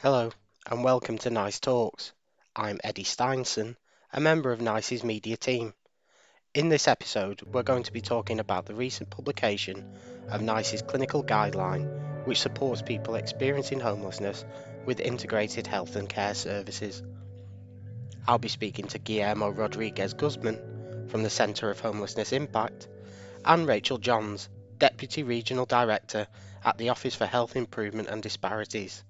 Hello, and welcome to NICE Talks. I'm Eddie Steinson, a member of NICE's media team. In this episode, we're going to be talking about the recent publication of NICE's clinical guideline, which supports people experiencing homelessness with integrated health and care services. I'll be speaking to Guillermo Rodriguez Guzman from the Centre of Homelessness Impact and Rachel Johns, Deputy Regional Director at the Office for Health Improvement and Disparities.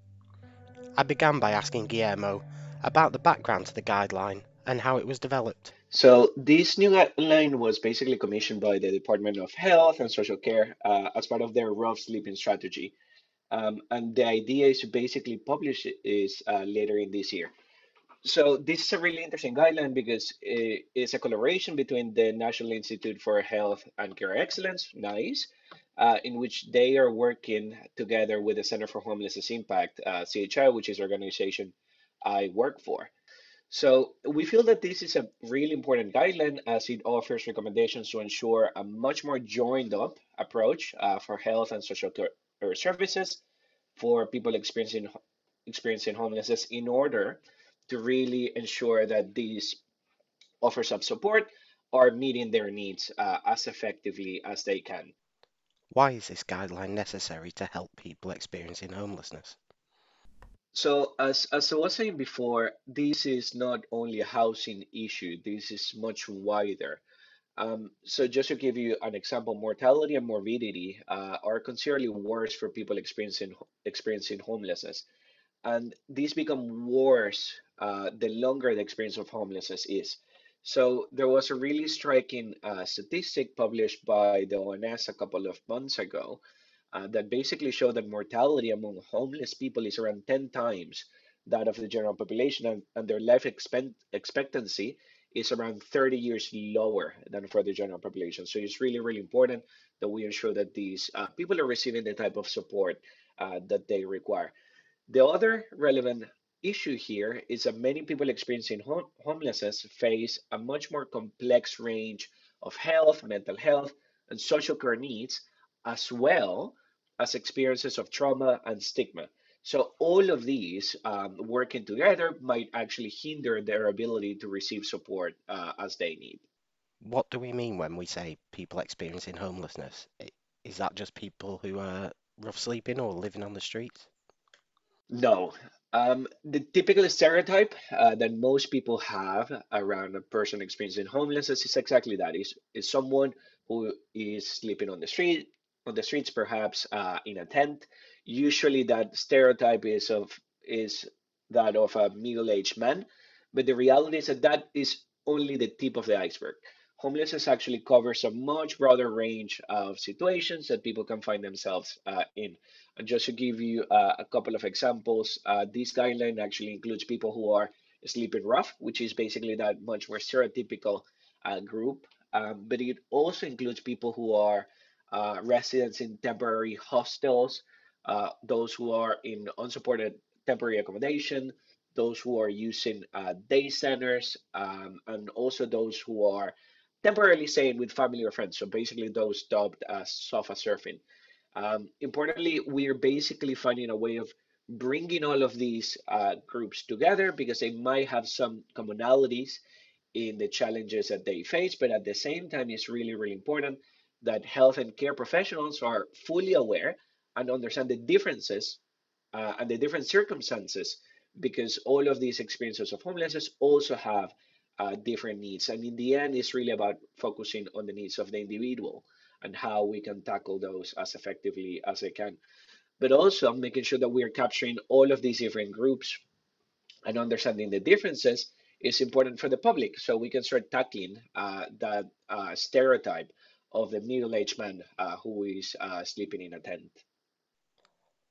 I began by asking Guillermo about the background to the guideline and how it was developed. So this new guideline was basically commissioned by the Department of Health and Social Care uh, as part of their rough sleeping strategy. Um, and the idea is to basically publish it uh, later in this year. So this is a really interesting guideline because it's a collaboration between the National Institute for Health and Care Excellence, NICE, uh, in which they are working together with the Center for Homelessness Impact, uh, CHI, which is the organization I work for. So we feel that this is a really important guideline as it offers recommendations to ensure a much more joined up approach uh, for health and social care services for people experiencing experiencing homelessness in order to really ensure that these offers of support are meeting their needs uh, as effectively as they can. Why is this guideline necessary to help people experiencing homelessness? So, as, as I was saying before, this is not only a housing issue, this is much wider. Um, so, just to give you an example, mortality and morbidity uh, are considerably worse for people experiencing experiencing homelessness, and these become worse uh, the longer the experience of homelessness is. So there was a really striking uh, statistic published by the ONS a couple of months ago uh, that basically showed that mortality among homeless people is around 10 times that of the general population, and, and their life expect expectancy is around 30 years lower than for the general population. So it's really, really important that we ensure that these uh, people are receiving the type of support uh, that they require. The other relevant issue here is that many people experiencing home homelessness face a much more complex range of health, mental health, and social care needs, as well as experiences of trauma and stigma. So all of these um, working together might actually hinder their ability to receive support uh, as they need. What do we mean when we say people experiencing homelessness? Is that just people who are rough sleeping or living on the streets? No, um, the typical stereotype uh, that most people have around a person experiencing homelessness is exactly that: is is someone who is sleeping on the street, on the streets, perhaps uh, in a tent. Usually, that stereotype is of is that of a middle-aged man, but the reality is that that is only the tip of the iceberg. Homelessness actually covers a much broader range of situations that people can find themselves uh, in. And just to give you uh, a couple of examples, uh, this guideline actually includes people who are sleeping rough, which is basically that much more stereotypical uh, group. Um, but it also includes people who are uh, residents in temporary hostels, uh, those who are in unsupported temporary accommodation, those who are using day centers, um, and also those who are temporarily staying with family or friends. So basically, those dubbed as sofa surfing. Um, importantly, we're basically finding a way of bringing all of these uh, groups together because they might have some commonalities in the challenges that they face, but at the same time, it's really, really important that health and care professionals are fully aware and understand the differences uh, and the different circumstances because all of these experiences of homelessness also have uh, different needs. And in the end, it's really about focusing on the needs of the individual and how we can tackle those as effectively as they can. But also making sure that we are capturing all of these different groups and understanding the differences is important for the public so we can start tackling uh, that uh, stereotype of the middle-aged man uh, who is uh, sleeping in a tent.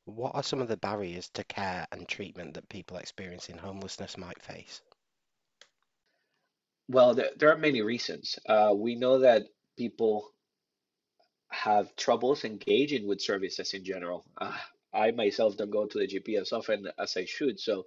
What are some of the barriers to care and treatment that people experiencing homelessness might face? Well, there, there are many reasons. Uh, we know that people have troubles engaging with services in general. Uh, I myself don't go to the GP as often as I should. So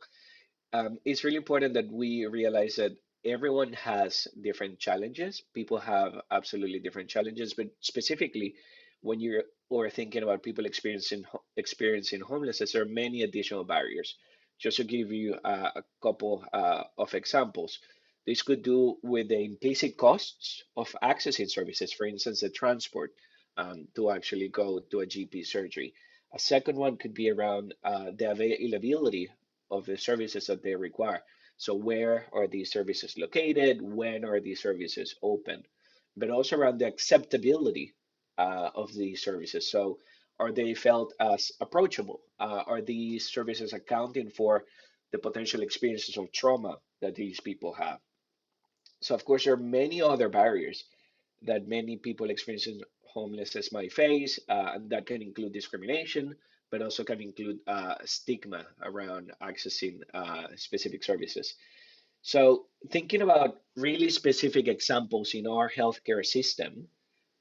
um, it's really important that we realize that everyone has different challenges. People have absolutely different challenges, but specifically when you're or thinking about people experiencing experiencing homelessness, there are many additional barriers. Just to give you uh, a couple uh, of examples, this could do with the implicit costs of accessing services, for instance, the transport um, to actually go to a GP surgery. A second one could be around uh, the availability of the services that they require. So where are these services located? When are these services open? But also around the acceptability uh, of these services. So are they felt as approachable? Uh, are these services accounting for the potential experiences of trauma that these people have? So of course, there are many other barriers that many people experiencing homelessness might face, uh, and that can include discrimination, but also can include uh, stigma around accessing uh, specific services. So, thinking about really specific examples in our healthcare system,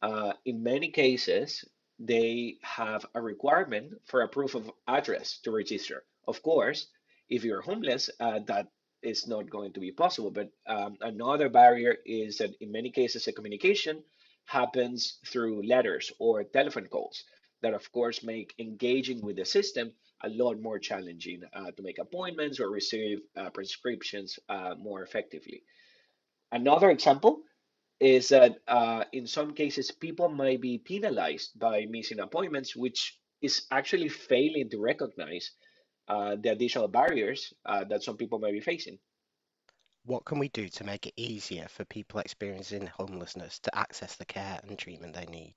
uh, in many cases, they have a requirement for a proof of address to register. Of course, if you're homeless, uh, that is not going to be possible. But um, another barrier is that in many cases, the communication happens through letters or telephone calls that of course make engaging with the system a lot more challenging uh, to make appointments or receive uh, prescriptions uh, more effectively. Another example is that uh, in some cases people might be penalized by missing appointments, which is actually failing to recognize uh, the additional barriers uh, that some people may be facing. What can we do to make it easier for people experiencing homelessness to access the care and treatment they need?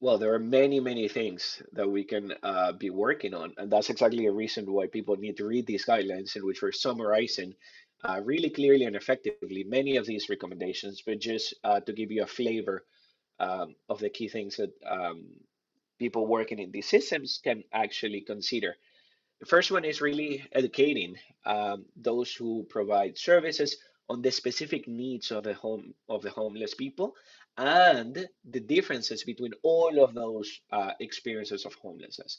Well, there are many, many things that we can uh, be working on, and that's exactly a reason why people need to read these guidelines in which we're summarizing uh, really clearly and effectively many of these recommendations, but just uh, to give you a flavor um, of the key things that um, people working in these systems can actually consider. The first one is really educating um, those who provide services on the specific needs of the home of the homeless people and the differences between all of those uh, experiences of homelessness.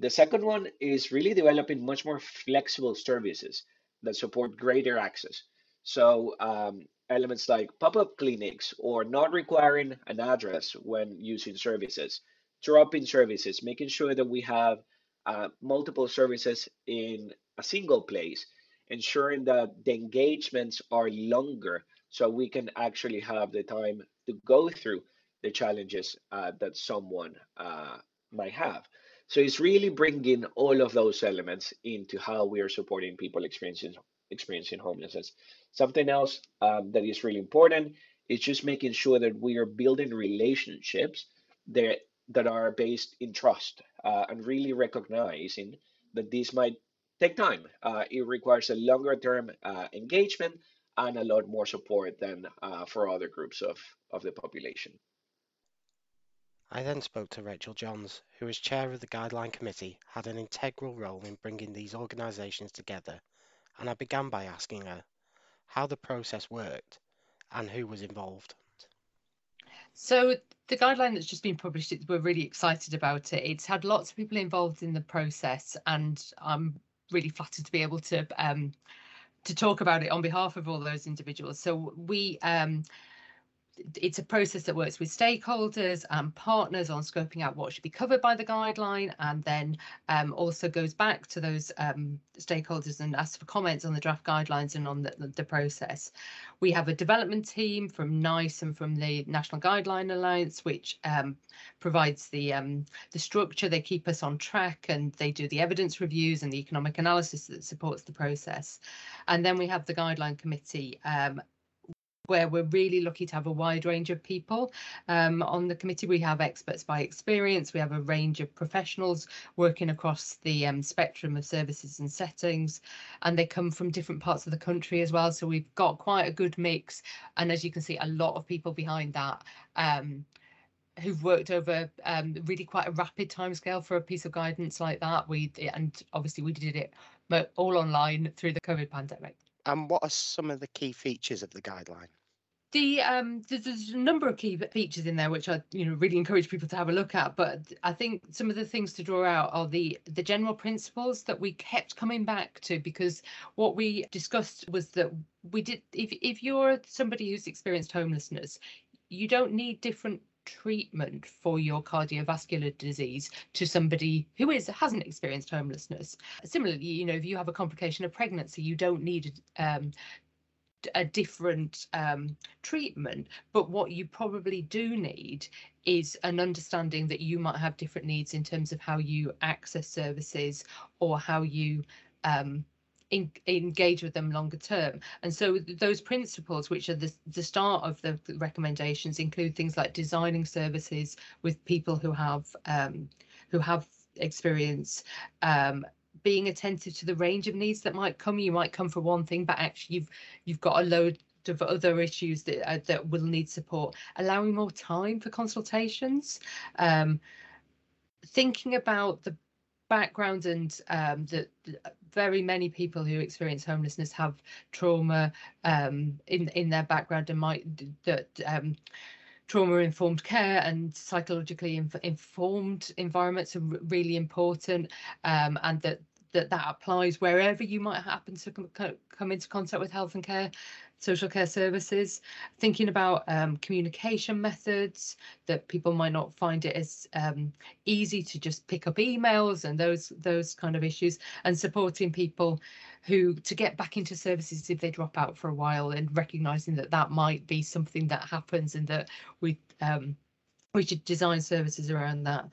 The second one is really developing much more flexible services that support greater access. So um, elements like pop-up clinics or not requiring an address when using services, drop-in services, making sure that we have uh, multiple services in a single place, ensuring that the engagements are longer so we can actually have the time to go through the challenges uh, that someone uh, might have. So it's really bringing all of those elements into how we are supporting people experiencing experiencing homelessness. Something else um, that is really important is just making sure that we are building relationships that that are based in trust uh, and really recognizing that this might take time. Uh, it requires a longer term uh, engagement and a lot more support than uh, for other groups of, of the population. I then spoke to Rachel Johns, who as chair of the Guideline Committee had an integral role in bringing these organisations together, and I began by asking her how the process worked and who was involved. So the guideline that's just been published, we're really excited about it. It's had lots of people involved in the process, and I'm really flattered to be able to um, to talk about it on behalf of all those individuals. So we um, it's a process that works with stakeholders and partners on scoping out what should be covered by the guideline and then um, also goes back to those um, stakeholders and asks for comments on the draft guidelines and on the, the, process. We have a development team from NICE and from the National Guideline Alliance, which um, provides the, um, the structure. They keep us on track and they do the evidence reviews and the economic analysis that supports the process. And then we have the guideline committee um, where we're really lucky to have a wide range of people um, on the committee. We have experts by experience. We have a range of professionals working across the um, spectrum of services and settings, and they come from different parts of the country as well. So we've got quite a good mix, and as you can see, a lot of people behind that. Um, who've worked over um, really quite a rapid timescale for a piece of guidance like that. We and obviously we did it all online through the COVID pandemic. And what are some of the key features of the guideline? The um, there's, there's, a number of key features in there which I you know really encourage people to have a look at. But I think some of the things to draw out are the the general principles that we kept coming back to because what we discussed was that we did if if you're somebody who's experienced homelessness, you don't need different treatment for your cardiovascular disease to somebody who is hasn't experienced homelessness. Similarly, you know, if you have a complication of pregnancy, you don't need um, a different um, treatment. But what you probably do need is an understanding that you might have different needs in terms of how you access services or how you um, in, engage with them longer term. And so those principles, which are the, the start of the recommendations, include things like designing services with people who have um, who have experience, um, being attentive to the range of needs that might come. You might come for one thing, but actually you've you've got a load of other issues that uh, that will need support. Allowing more time for consultations. Um, thinking about the background and um, that very many people who experience homelessness have trauma um, in in their background and might that um, trauma informed care and psychologically inf informed environments are really important um, and that that that applies wherever you might happen to come, come into contact with health and care social care services, thinking about um, communication methods that people might not find it as um, easy to just pick up emails and those those kind of issues, and supporting people who to get back into services if they drop out for a while, and recognizing that that might be something that happens and that we um, we should design services around that.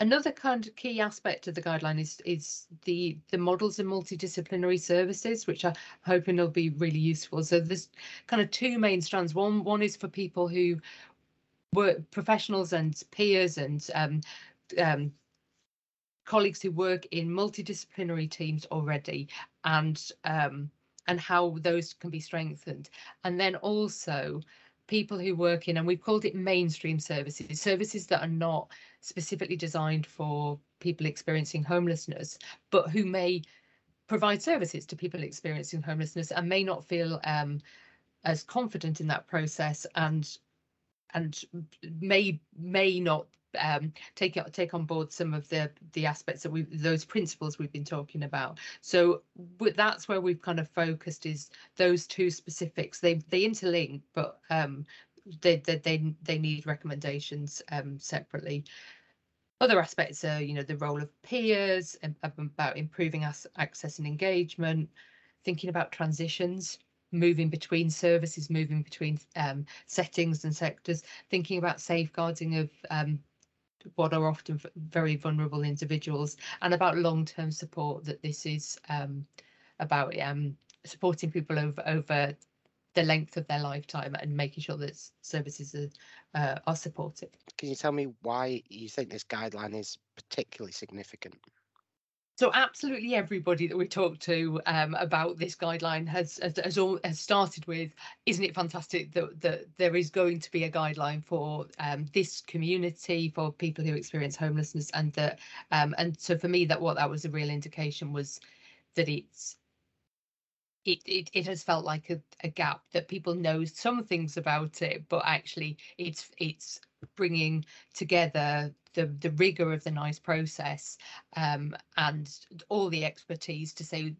Another kind of key aspect of the guideline is is the the models and multidisciplinary services, which I'm hoping will be really useful. So there's kind of two main strands. One one is for people who work professionals and peers and um, um, colleagues who work in multidisciplinary teams already, and um, and how those can be strengthened. And then also people who work in, and we've called it mainstream services, services that are not specifically designed for people experiencing homelessness, but who may provide services to people experiencing homelessness and may not feel um, as confident in that process and and may may not um, take take on board some of the the aspects that we those principles we've been talking about. So that's where we've kind of focused is those two specifics. They they interlink, but um, they they they, they need recommendations um, separately. Other aspects are, you know, the role of peers, about improving us access and engagement, thinking about transitions, moving between services, moving between um, settings and sectors, thinking about safeguarding of um, what are often very vulnerable individuals and about long-term support that this is um, about um, supporting people over over the length of their lifetime and making sure that services are, uh, are supported. Can you tell me why you think this guideline is particularly significant? So absolutely everybody that we talked to um, about this guideline has has, has, all, has started with, isn't it fantastic that, that there is going to be a guideline for um, this community for people who experience homelessness? And that um, and so for me that what that was a real indication was that it's it, it, it has felt like a, a gap that people know some things about it, but actually it's it's bringing together the the rigor of the NICE process um, and all the expertise to say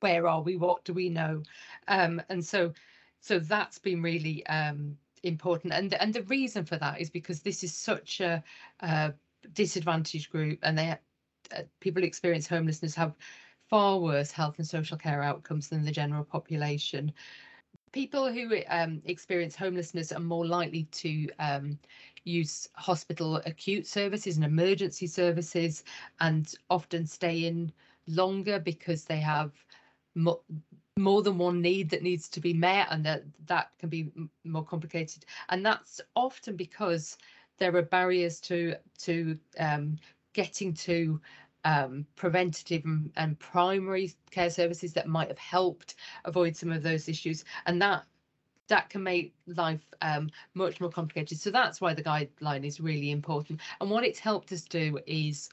where are we, what do we know, um, and so so that's been really um, important. And and the reason for that is because this is such a, a disadvantaged group, and they uh, people experience homelessness have far worse health and social care outcomes than the general population. People who um, experience homelessness are more likely to um, use hospital acute services and emergency services and often stay in longer because they have mo- more than one need that needs to be met and that that can be more complicated. And that's often because there are barriers to to um, getting to um, preventative and, and primary care services that might have helped avoid some of those issues and that that can make life um, much more complicated. So that's why the guideline is really important. And what it's helped us do is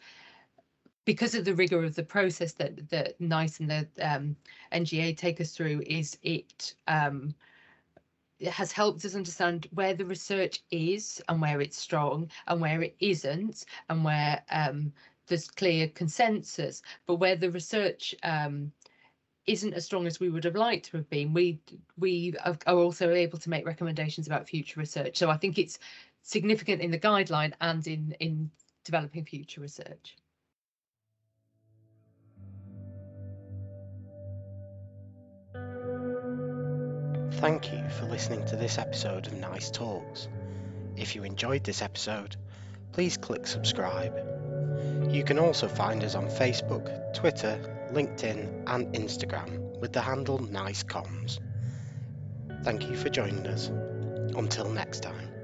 because of the rigor of the process that that NICE and the um, NGA take us through, is it um, it has helped us understand where the research is and where it's strong and where it isn't and where um, there's clear consensus, but where the research um, isn't as strong as we would have liked to have been, we we are also able to make recommendations about future research. So I think it's significant in the guideline and in in developing future research. Thank you for listening to this episode of Nice Talks. If you enjoyed this episode, please click subscribe. You can also find us on Facebook, Twitter, LinkedIn, and Instagram with the handle NiceComms. Thank you for joining us. Until next time.